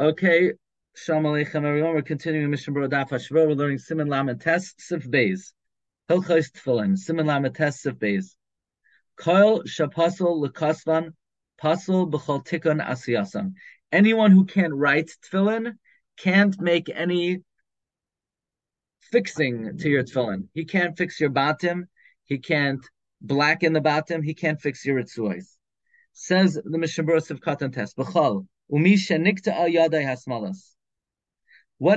Okay, Shalom Aleichem everyone. We're continuing Mishnah Berurah Daf. We're learning Siman Lamed Test Sif Beis. Hilchos Tefillin. Siman Lamed Test Sif Beis. Koil Shapasol Lekasvan Pasol B'chol Tikon Asiyasan. Anyone who can't write Tefillin can't make any fixing to your Tefillin. He can't fix your batim. He can't blacken the batim. He can't fix your ritzuos. Says the Mishnah Berurah of Katan Test. B'chol. What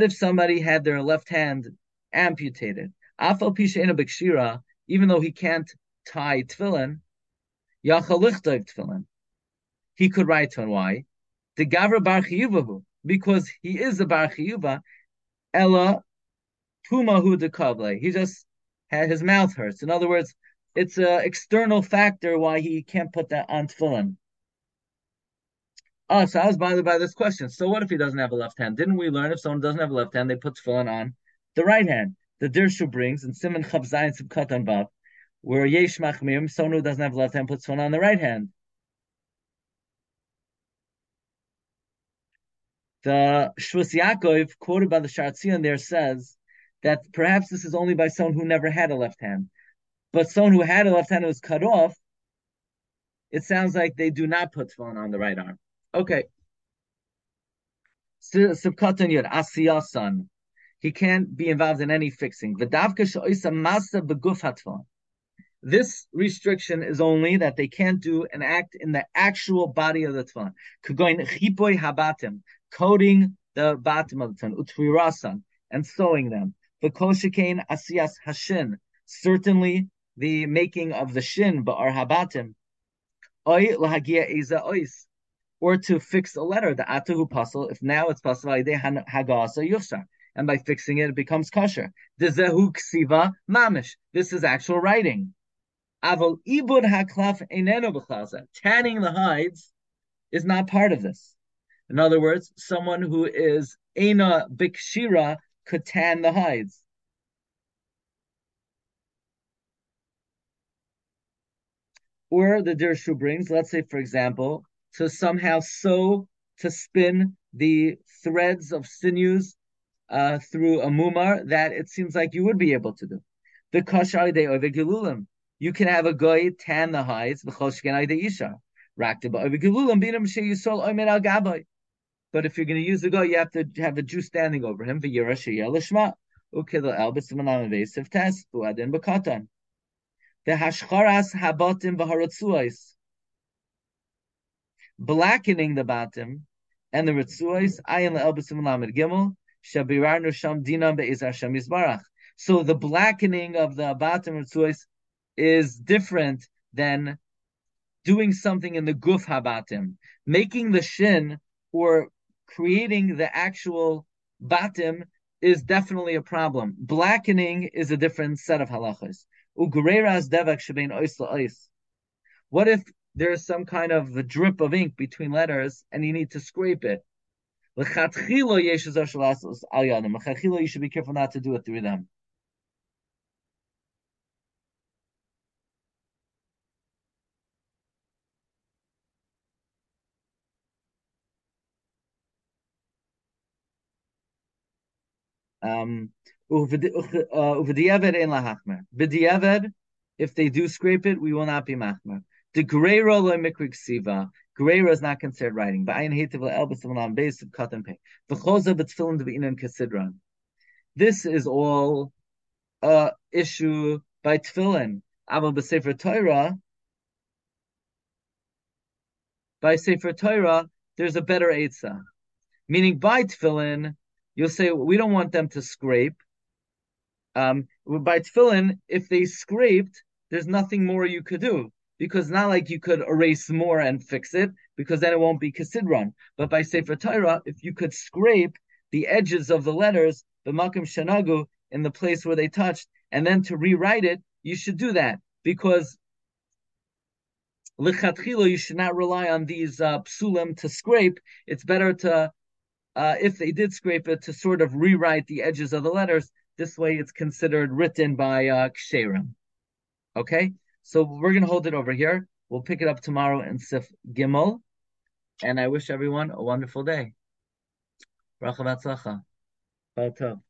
if somebody had their left hand amputated? Even though he can't tie tefillin. He could write tefillin. Why? The gavra bar because he is a bar chiyuva. Ella pumahu de. He just had his mouth hurts. In other words, it's an external factor why he can't put that on tefillin. Oh, so I was bothered by this question. So what if he doesn't have a left hand? Didn't we learn if someone doesn't have a left hand, they put tefillin on the right hand? The Dirshu brings in Siman Chav Zayin Subkatan Bav, where Yesh Machmim, someone who doesn't have a left hand puts tefillin on the right hand. The Shvus Yaakov, quoted by the Shaar Tziyon there, says that perhaps this is only by someone who never had a left hand. But someone who had a left hand and was cut off, it sounds like they do not put tefillin on the right arm. Okay. Subkatan Yud, Asiyasan. He can't be involved in any fixing. This restriction is only that they can't do an act in the actual body of the tefillin. habatim, coating the bottom of the tefillin, and sewing them. The koshikain asiyas hashin, certainly the making of the shin, ba'ar habatim. Oy lahagia eza ois, or to fix a letter, the atahu puzzle, if now it's possible, hagasa yushar and by fixing it, it becomes kosher. Dezehu ksiva mamish. This is actual writing. Avol ibud haklaf eneno. Tanning the hides is not part of this. In other words, someone who is ena bikshira could tan the hides. Or the Dirshu brings, let's say, for example, to somehow sew, to spin the threads of sinews uh, through a mumar that it seems like you would be able to do. The kashar de ovegilulim. You can have a goy tan the hides, v'choshken de isha. But if you're going to use the goy, you have to have a Jew standing over him. The hashcharas habatim v'haratzuais. Blackening the bottom and the ritzuais. Ayin le'el b'simanam gimel. So the blackening of the bottom of is different than doing something in the guf habatim, making the shin or creating the actual batim is definitely a problem. Blackening is a different set of halachas. What if there is some kind of a drip of ink between letters and you need to scrape it? You should be careful not to do it through them. Um, if they do scrape it, we will not be machmer. The greira lo mikrik siva. Greira is not considered writing. But ayin hetiv elbis on base of cotton pay. V'choza b'tfilin devi'inan kasidran. This is all a issue by tefillin. Aval b'sefer Torah. By sefer Torah, there's a better eitzah. Meaning by tefillin, you'll say we don't want them to scrape. Um, by tefillin, if they scraped, there's nothing more you could do because not like you could erase more and fix it, because then it won't be Kasidron. But by Sefer Torah, if you could scrape the edges of the letters, the Makim Shanagu, in the place where they touched, and then to rewrite it, you should do that because lichatchila, you should not rely on these uh, psulim to scrape. It's better to, uh, if they did scrape it, to sort of rewrite the edges of the letters. This way, it's considered written by uh, ksherim. Okay. So we're going to hold it over here. We'll pick it up tomorrow in Sif Gimel. And I wish everyone a wonderful day. Kol tov.